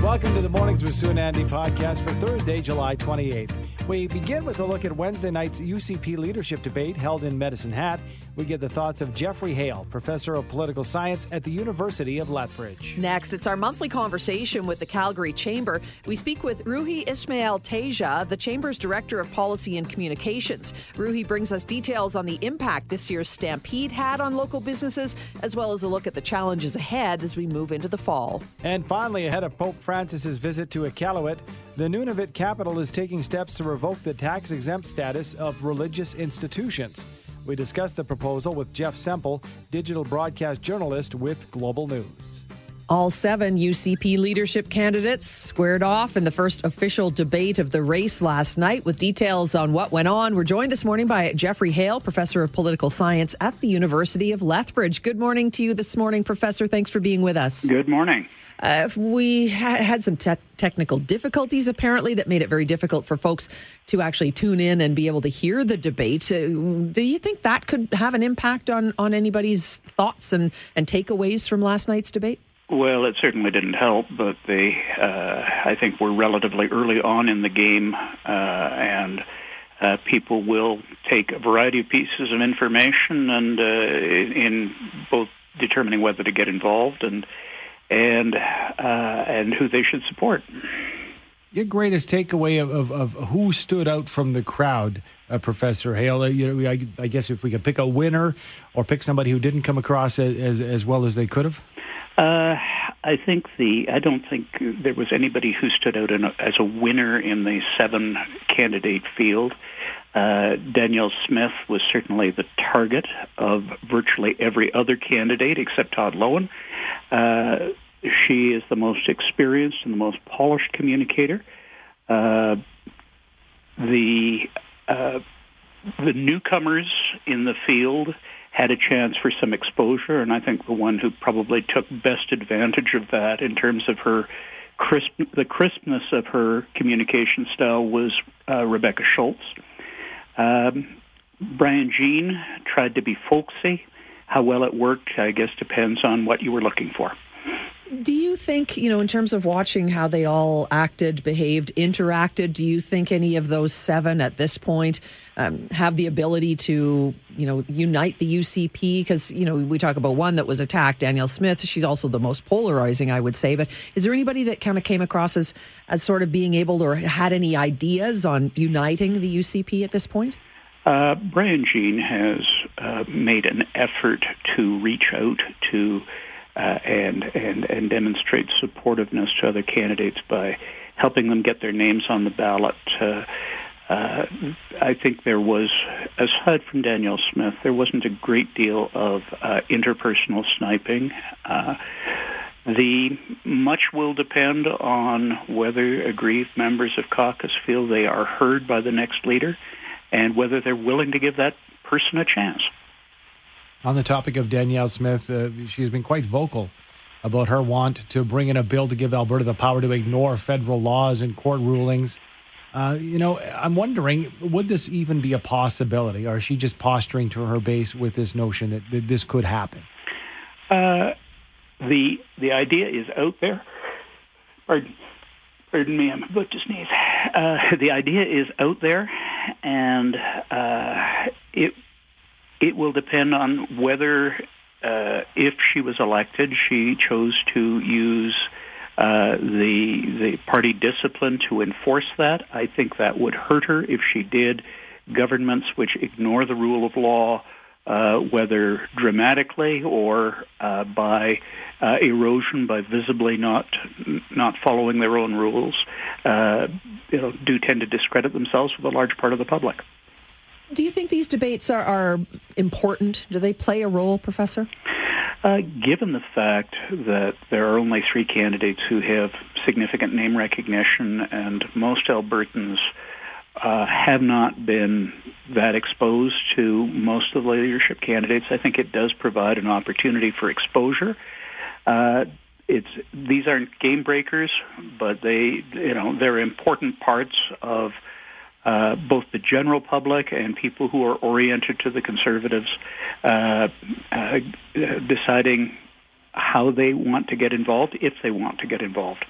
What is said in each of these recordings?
Welcome to the Mornings with Sue and Andy podcast for Thursday, July 28th. We begin with a look at Wednesday night's UCP leadership debate held in Medicine Hat. We get the thoughts of Geoffrey Hale, professor of political science at the University of Lethbridge. Next, it's our monthly conversation with the Calgary Chamber. We speak with Ruhi Ismail Teja, the Chamber's Director of Policy and Communications. Ruhi brings us details on the impact this year's Stampede had on local businesses, as well as a look at the challenges ahead as we move into the fall. And finally, ahead of Pope Francis's visit to Iqaluit, the Nunavut capital is taking steps to revoke the tax exempt status of religious institutions. We discussed the proposal with Jeff Semple, digital broadcast journalist with Global News. All seven UCP leadership candidates squared off in the first official debate of the race last night. With details on what went on, we're joined this morning by Geoffrey Hale, professor of political science at the University of Lethbridge. Good morning to you this morning, Professor. Thanks for being with us. Good morning. Uh, we ha- had some te- technical difficulties apparently that made it very difficult for folks to actually tune in and be able to hear the debate. Uh, do you think that could have an impact on, on anybody's thoughts and, and takeaways from last night's debate? Well, it certainly didn't help, but they, uh, I think, were relatively early on in the game, uh, and uh, people will take a variety of pieces of information and uh, in both determining whether to get involved and and uh, and who they should support. Your greatest takeaway of, of, of who stood out from the crowd, uh, Professor Hale? Uh, you know, I, I, guess if we could pick a winner or pick somebody who didn't come across as, as well as they could have. Uh, I think the I don't think there was anybody who stood out a, as a winner in the seven candidate field. Uh, Danielle Smith was certainly the target of virtually every other candidate except Todd Loewen. Uh, she is the most experienced and the most polished communicator. Uh, the uh, the newcomers in the field had a chance for some exposure, and I think the one who probably took best advantage of that in terms of her crisp, the crispness of her communication style was uh, Rebecca Schulz. Um, Brian Jean tried to be folksy. How well it worked, I guess, depends on what you were looking for. Do you think, you know, in terms of watching how they all acted, behaved, interacted, do you think any of those seven at this point um, have the ability to, you know, unite the UCP? Because, you know, we talk about one that was attacked, Danielle Smith. She's also the most polarizing, I would say. But is there anybody that kind of came across as, as sort of being able to, or had any ideas on uniting the UCP at this point? Uh, Brian Jean has uh, made an effort to reach out to uh, and and and demonstrate supportiveness to other candidates by helping them get their names on the ballot. Uh, uh, I think there was, aside from Danielle Smith, there wasn't a great deal of uh, interpersonal sniping. Uh, the much will depend on whether aggrieved members of caucus feel they are heard by the next leader, and whether they're willing to give that person a chance. On the topic of Danielle Smith, uh, she has been quite vocal about her want to bring in a bill to give Alberta the power to ignore federal laws and court rulings. Uh, you know, I'm wondering, would this even be a possibility, or is she just posturing to her base with this notion that, that this could happen? Uh, the the idea is out there. Pardon, pardon me, I'm about to sneeze. Uh, the idea is out there, and uh, it it will depend on whether, uh, if she was elected, she chose to use uh, the the party discipline to enforce that. I think that would hurt her if she did. Governments which ignore the rule of law, uh, whether dramatically or uh, by uh, erosion, by visibly not not following their own rules, uh, you know, do tend to discredit themselves with a large part of the public. Do you think these debates are, are important? Do they play a role, Professor? Uh, given the fact that there are only three candidates who have significant name recognition and most Albertans uh, have not been that exposed to most of the leadership candidates, I think it does provide an opportunity for exposure. Uh, it's these aren't game breakers, but they you know they're important parts of uh, both the general public and people who are oriented to the conservatives uh, uh, deciding how they want to get involved, if they want to get involved.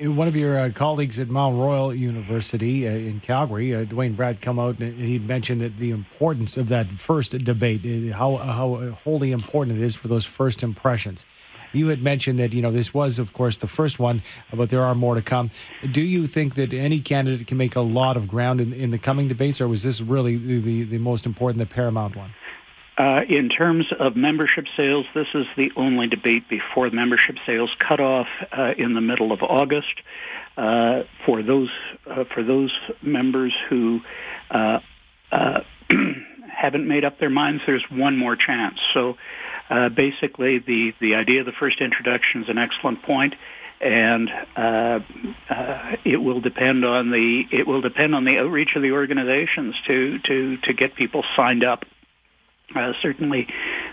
One of your uh, colleagues at Mount Royal University uh, in Calgary, uh, Duane Bratt, come out and he mentioned that the importance of that first debate, uh, how how wholly important it is for those first impressions. You had mentioned that you know this was, of course, the first one, but there are more to come. Do you think that any candidate can make a lot of ground in, in the coming debates, or was this really the, the, the most important, the paramount one? Uh, in terms of membership sales, this is the only debate before the membership sales cut off uh, in the middle of August. Uh, for those uh, for those members who uh, uh, haven't made up their minds, there's one more chance. So basically, the the idea of the first introduction is an excellent point and uh, uh, it will depend on the it will depend on the outreach of the organizations to to to get people signed up. Uh, certainly,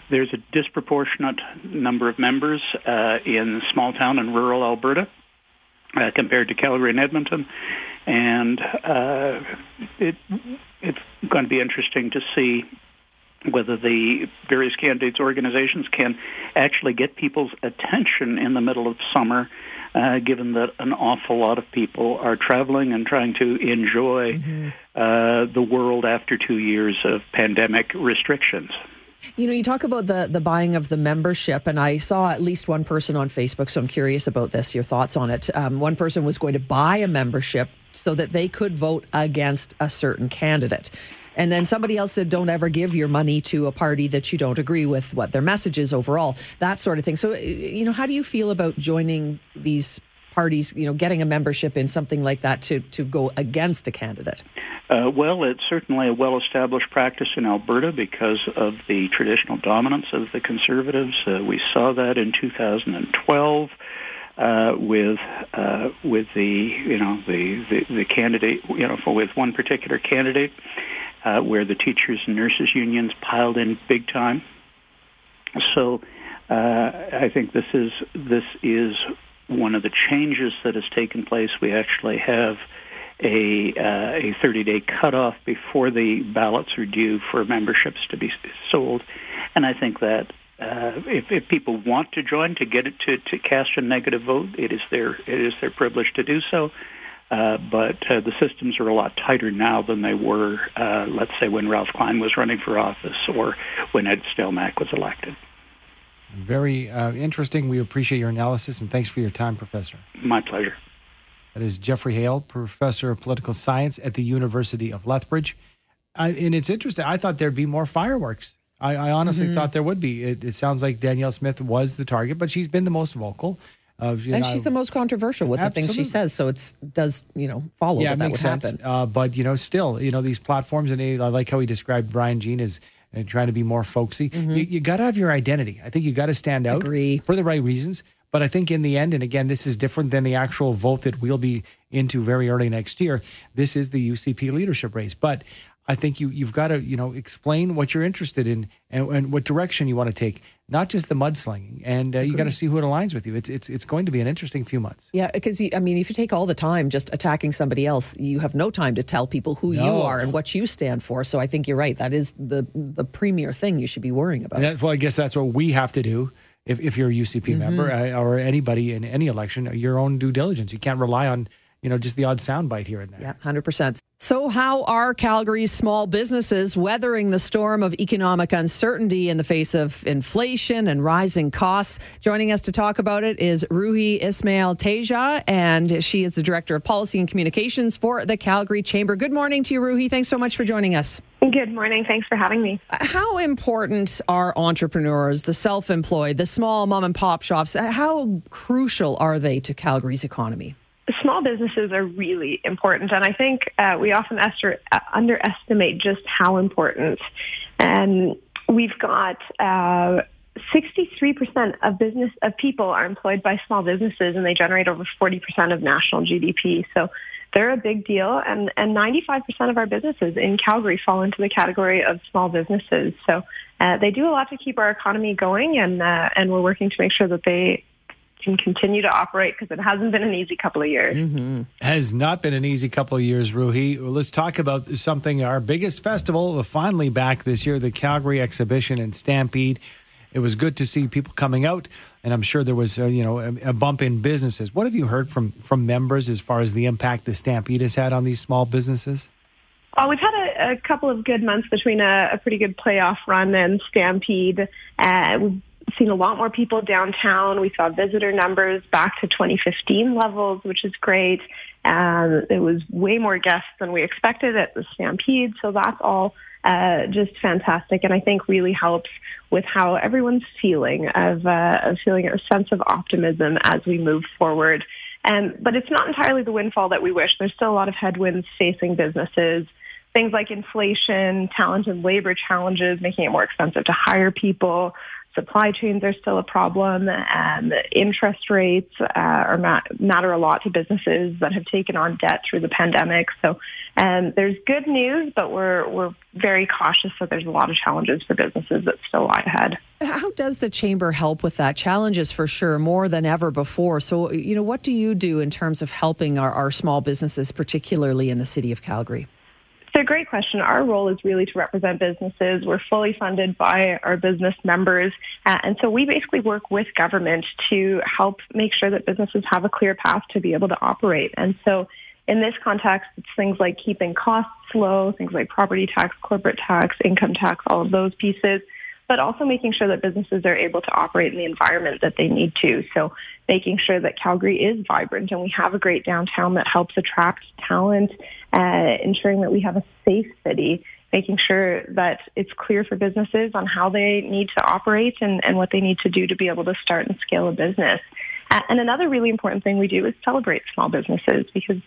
there's a disproportionate number of members uh, in small town and rural Alberta uh, compared to Calgary and Edmonton, and uh, it, it's going to be interesting to see whether the various candidates organizations can actually get people's attention in the middle of summer uh, given that an awful lot of people are traveling and trying to enjoy mm-hmm. uh, the world after two years of pandemic restrictions. You know, you talk about the the buying of the membership, and I saw at least one person on Facebook, so I'm curious about this. Your thoughts on it? Um, one person was going to buy a membership so that they could vote against a certain candidate. And then somebody else said, don't ever give your money to a party that you don't agree with what their message is overall, that sort of thing. So, you know, how do you feel about joining these parties, you know, getting a membership in something like that to, to go against a candidate? Uh, well, it's certainly a well-established practice in Alberta because of the traditional dominance of the Conservatives. Uh, we saw that in 2012 uh, with uh, with the you know the, the, the candidate you know for, with one particular candidate uh, where the teachers and nurses unions piled in big time. So uh, I think this is this is one of the changes that has taken place. We actually have a uh, a 30-day cutoff before the ballots are due for memberships to be sold, and I think that uh, if, if people want to join to get it to, to cast a negative vote, it is their it is their privilege to do so. Uh, but uh, the systems are a lot tighter now than they were, uh, let's say, when Ralph Klein was running for office or when Ed Stelmach was elected. Very uh, interesting. We appreciate your analysis and thanks for your time, Professor. My pleasure. That is Geoffrey Hale, Professor of Political Science at the University of Lethbridge. and it's interesting. I thought there'd be more fireworks. I, I honestly mm-hmm. thought there would be. It, it sounds like Danielle Smith was the target, but she's been the most vocal. Uh, and know, she's the most controversial with absolutely. the things she says, so it does you know follow yeah, that, that would sense. happen. Uh, but you know, still, you know, these platforms, and I like how he described Brian Jean as uh, trying to be more folksy. Mm-hmm. You, you got to have your identity. I think you got to stand out Agree. for the right reasons. But I think in the end, and again, this is different than the actual vote that we'll be into very early next year. This is the UCP leadership race. But I think you you've got to you know explain what you're interested in and, and what direction you want to take, not just the mudslinging. And uh, you got to see who it aligns with you. It's it's it's going to be an interesting few months. Yeah, because I mean, if you take all the time just attacking somebody else, you have no time to tell people who no. you are and what you stand for. So I think you're right. That is the the premier thing you should be worrying about. well, I guess that's what we have to do. If, if you're a UCP mm-hmm. member uh, or anybody in any election, your own due diligence. You can't rely on you know, just the odd soundbite here and there. Yeah, 100%. So, how are Calgary's small businesses weathering the storm of economic uncertainty in the face of inflation and rising costs? Joining us to talk about it is Ruhi Ismail Teja, and she is the Director of Policy and Communications for the Calgary Chamber. Good morning to you, Ruhi. Thanks so much for joining us. Good morning. Thanks for having me. How important are entrepreneurs, the self employed, the small mom and pop shops? How crucial are they to Calgary's economy? Small businesses are really important, and I think uh, we often ester- uh, underestimate just how important. And we've got. Uh, 63% of business of people are employed by small businesses and they generate over 40% of national GDP. So they're a big deal and, and 95% of our businesses in Calgary fall into the category of small businesses. So uh, they do a lot to keep our economy going and, uh, and we're working to make sure that they can continue to operate because it hasn't been an easy couple of years. Mm-hmm. Has not been an easy couple of years, Ruhi. Let's talk about something. Our biggest festival, finally back this year, the Calgary Exhibition and Stampede. It was good to see people coming out, and I'm sure there was, uh, you know, a, a, bump in businesses. What have you heard from from members as far as the impact the Stampede has had on these small businesses? Well, we've had a, a couple of good months between a, a, pretty good playoff run and Stampede. Uh, we've seen a lot more people downtown. We saw visitor numbers back to 2015 levels, which is great. Um, there was way more guests than we expected at the Stampede, so that's all uh, just fantastic, and I think really helps with how everyone's feeling of, uh, of feeling a sense of optimism as we move forward. Um, but it's not entirely the windfall that we wish. There's still a lot of headwinds facing businesses. Things like inflation, talent and labor challenges, making it more expensive to hire people, supply chains are still a problem, and interest rates uh, are ma- matter a lot to businesses that have taken on debt through the pandemic. So, um, there's good news, but we're we're very cautious that there's a lot of challenges for businesses that still lie ahead. How does the chamber help with that? Challenges for sure, more than ever before. So, you know, what do you do in terms of helping our, our small businesses, particularly in the city of Calgary? A great question. Our role is really to represent businesses. We're fully funded by our business members. Uh, and so we basically work with government to help make sure that businesses have a clear path to be able to operate. And so in this context, it's things like keeping costs low, things like property tax, corporate tax, income tax, all of those pieces but also making sure that businesses are able to operate in the environment that they need to. So making sure that Calgary is vibrant and we have a great downtown that helps attract talent, uh, ensuring that we have a safe city, making sure that it's clear for businesses on how they need to operate and, and what they need to do to be able to start and scale a business. Uh, and another really important thing we do is celebrate small businesses because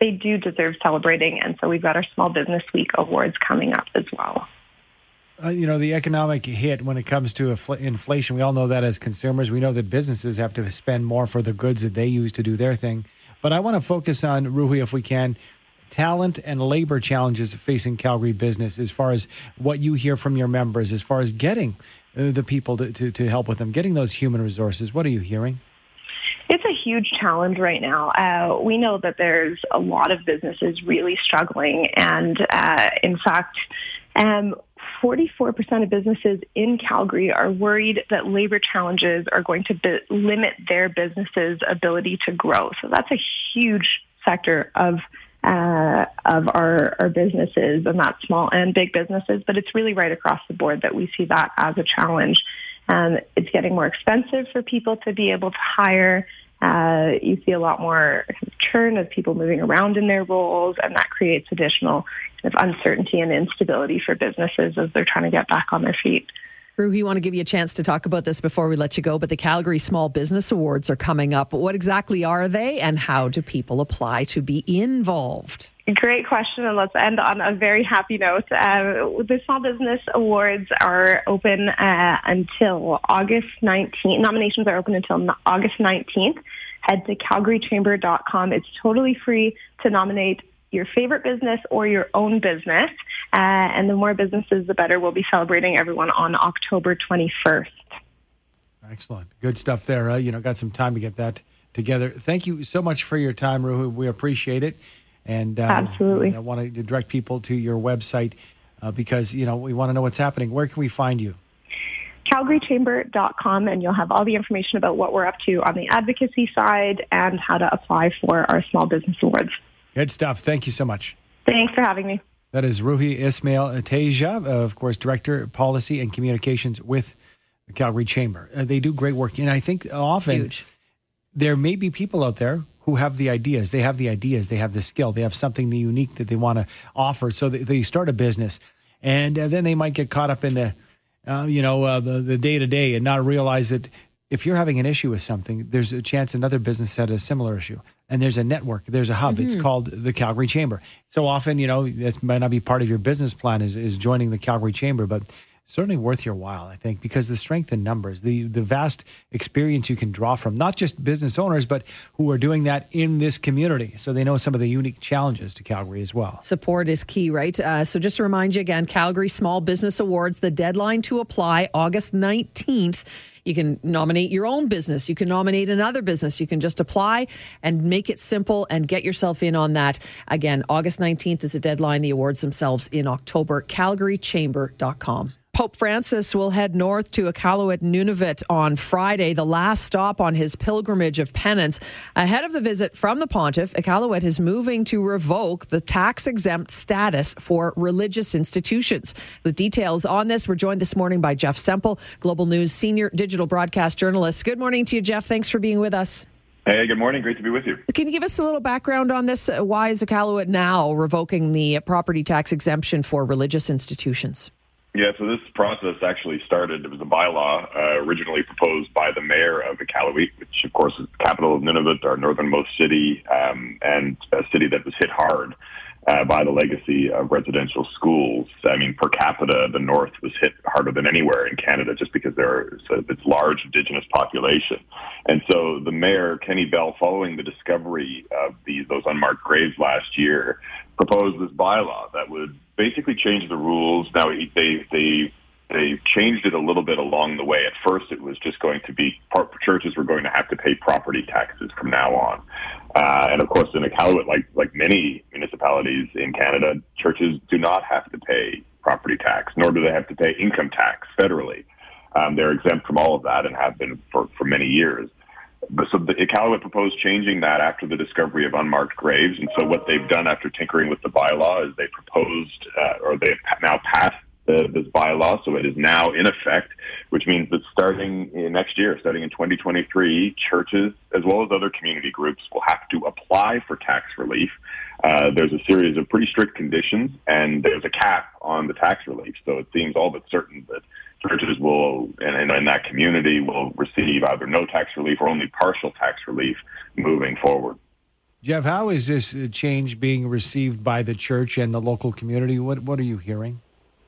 they do deserve celebrating. And so we've got our Small Business Week awards coming up as well. Uh, you know, the economic hit when it comes to inflation, we all know that as consumers. We know that businesses have to spend more for the goods that they use to do their thing. But I want to focus on, Ruhi, if we can, talent and labor challenges facing Calgary business as far as what you hear from your members, as far as getting uh, the people to, to, to help with them, getting those human resources. What are you hearing? It's a huge challenge right now. Uh, we know that there's a lot of businesses really struggling, and uh, in fact, um, 44% of businesses in Calgary are worried that labor challenges are going to limit their businesses' ability to grow. So that's a huge sector of uh, of our, our businesses, and that's small and big businesses. But it's really right across the board that we see that as a challenge. Um, it's getting more expensive for people to be able to hire. Uh, you see a lot more churn of people moving around in their roles, and that creates additional kind of uncertainty and instability for businesses as they're trying to get back on their feet. Ruhi, want to give you a chance to talk about this before we let you go, but the Calgary Small Business Awards are coming up. What exactly are they, and how do people apply to be involved? Great question, and let's end on a very happy note. Uh, the Small Business Awards are open uh, until August 19th. Nominations are open until August 19th. Head to calgarychamber.com. It's totally free to nominate your favorite business or your own business. Uh, and the more businesses, the better. We'll be celebrating everyone on October 21st. Excellent. Good stuff there. Uh, you know, got some time to get that together. Thank you so much for your time, Ruhi. We appreciate it. And uh, absolutely, I want to direct people to your website uh, because you know we want to know what's happening. Where can we find you? CalgaryChamber.com, and you'll have all the information about what we're up to on the advocacy side and how to apply for our small business awards. Good stuff. Thank you so much. Thanks for having me. That is Ruhi Ismail Atasia, of course, Director Policy and Communications with the Calgary Chamber. Uh, they do great work, and I think often Huge. there may be people out there who have the ideas. They have the ideas. They have the skill. They have something unique that they want to offer. So they, they start a business, and uh, then they might get caught up in the, uh, you know, uh, the day to day, and not realize that if you're having an issue with something, there's a chance another business had a similar issue and there's a network, there's a hub. Mm-hmm. It's called the Calgary Chamber. So often, you know, this might not be part of your business plan is, is joining the Calgary Chamber, but certainly worth your while, I think, because the strength in numbers, the the vast experience you can draw from not just business owners, but who are doing that in this community, so they know some of the unique challenges to Calgary as well. Support is key, right? Uh, so just to remind you again, Calgary Small Business Awards, the deadline to apply August nineteenth. You can nominate your own business. You can nominate another business. You can just apply and make it simple and get yourself in on that. Again, August 19th is the deadline. The awards themselves in October. CalgaryChamber.com. Pope Francis will head north to Iqaluit Nunavut on Friday, the last stop on his pilgrimage of penance. Ahead of the visit from the pontiff, Iqaluit is moving to revoke the tax exempt status for religious institutions. With details on this, we're joined this morning by Jeff Semple, Global News senior digital broadcast journalist. Good morning to you, Jeff. Thanks for being with us. Hey, good morning. Great to be with you. Can you give us a little background on this? Why is Iqaluit now revoking the property tax exemption for religious institutions? Yeah, so this process actually started. It was a bylaw uh, originally proposed by the mayor of Iqaluit, which of course is the capital of Nunavut, our northernmost city, um, and a city that was hit hard uh, by the legacy of residential schools. I mean, per capita, the North was hit harder than anywhere in Canada just because there is a, it's large Indigenous population. And so the mayor, Kenny Bell, following the discovery of these those unmarked graves last year, proposed this bylaw that would basically changed the rules. Now they they they changed it a little bit along the way. At first, it was just going to be churches were going to have to pay property taxes from now on, uh, and of course, in Iqaluit, like like many municipalities in Canada, churches do not have to pay property tax, nor do they have to pay income tax federally. Um, they're exempt from all of that and have been for, for many years. So the Iqaluit proposed changing that after the discovery of unmarked graves. And so what they've done after tinkering with the bylaw is they proposed, uh, or they've now passed the, this bylaw, so it is now in effect, which means that starting in next year, starting in 2023, churches as well as other community groups will have to apply for tax relief. Uh, there's a series of pretty strict conditions, and there's a cap on the tax relief. So it seems all but certain that churches will, and in that community, will receive either no tax relief or only partial tax relief moving forward. Jeff, how is this change being received by the church and the local community? What What are you hearing?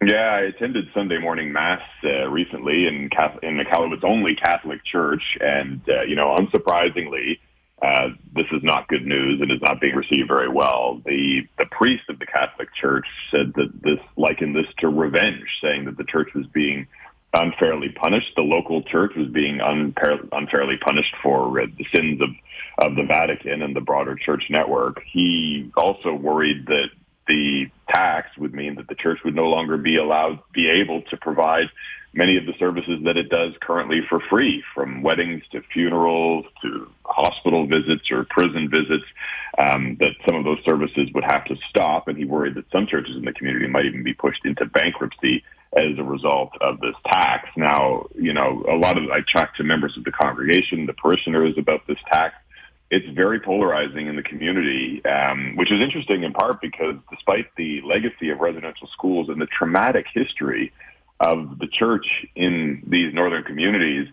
Yeah, I attended Sunday morning mass uh, recently in Catholic, in Iqaluit's only Catholic church, and uh, you know, unsurprisingly, uh, this is not good news and is not being received very well. The the priest of the Catholic Church said that this likened this to revenge, saying that the church was being unfairly punished. The local church was being unfair, unfairly punished for the sins of of the Vatican and the broader church network. He also worried that the tax would mean that the church would no longer be allowed, be able to provide many of the services that it does currently for free, from weddings to funerals to hospital visits or prison visits, um, that some of those services would have to stop. And he worried that some churches in the community might even be pushed into bankruptcy as a result of this tax. Now, you know, a lot of, I talked to members of the congregation, the parishioners about this tax it's very polarizing in the community, um, which is interesting in part because despite the legacy of residential schools and the traumatic history of the church in these northern communities,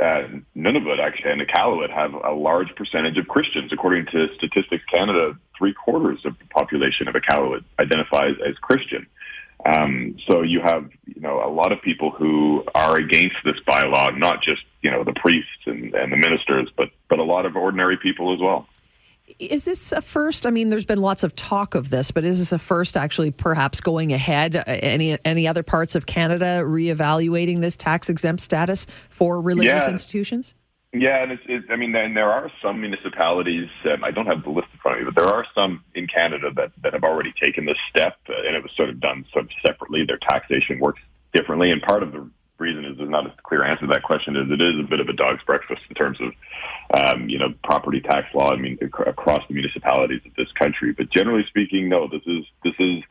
uh, Nunavut actually and Iqaluit have a large percentage of Christians. According to Statistics Canada, three quarters of the population of Iqaluit identifies as Christian. Um, so you have, you know, a lot of people who are against this bylaw, not just, you know, the priests and, and the ministers, but, but a lot of ordinary people as well. Is this a first? I mean, there's been lots of talk of this, but is this a first actually perhaps going ahead? Uh, any any other parts of Canada reevaluating this tax exempt status for religious yeah. institutions? Yeah, and it's, it, I mean, and there are some municipalities. Um, I don't have the list in front of me, but there are some in Canada that that have already taken this step, uh, and it was sort of done sort of separately. Their taxation works differently, and part of the reason is there's not a clear answer to that question. Is it is a bit of a dog's breakfast in terms of um, you know property tax law. I mean, across the municipalities of this country, but generally speaking, no. This is this is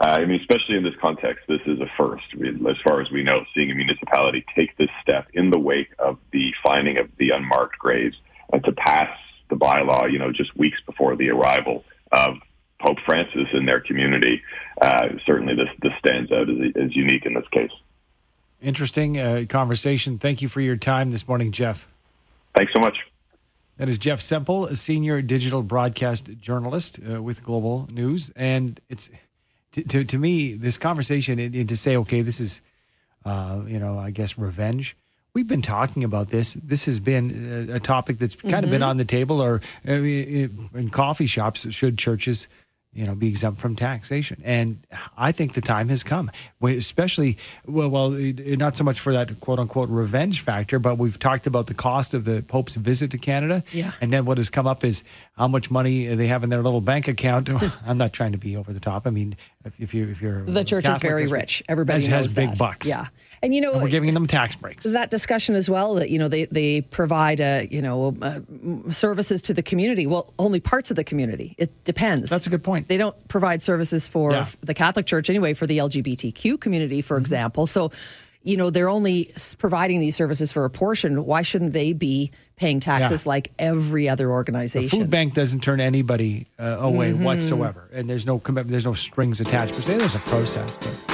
uh, I mean, especially in this context, this is a first, as far as we know, seeing a municipality take this step in the wake of the finding of the unmarked graves and to pass the bylaw, you know, just weeks before the arrival of Pope Francis in their community. Uh, certainly, this this stands out as, as unique in this case. Interesting uh, conversation. Thank you for your time this morning, Jeff. Thanks so much. That is Jeff Semple, a senior digital broadcast journalist uh, with Global News, and it's to, to, to me, this conversation and, and, to say, okay, this is uh, you know, I guess revenge. We've been talking about this. This has been a, a topic that's kind of been on the table, or uh, in coffee shops. Should churches you know, be exempt from taxation. And I think the time has come, especially, well, well, not so much for that quote unquote revenge factor, but we've talked about the cost of the Pope's visit to Canada. Yeah. And then what has come up is how much money they have in their little bank account. I'm not trying to be over the top. I mean, if you if you're the church Catholic, is very rich. Everybody has, knows has big that. bucks. Yeah, and you know and we're giving them tax breaks. That discussion as well. That you know they they provide a you know uh, services to the community. Well, only parts of the community. It depends. That's a good point. They don't provide services for Yeah. the Catholic Church anyway for the LGBTQ community, for example. So. You know, they're only providing these services for a portion. Why shouldn't they be paying taxes Yeah. like every other organization The food bank doesn't turn anybody uh, away Mm-hmm. whatsoever, and there's no there's no strings attached. Per se, there's a process. But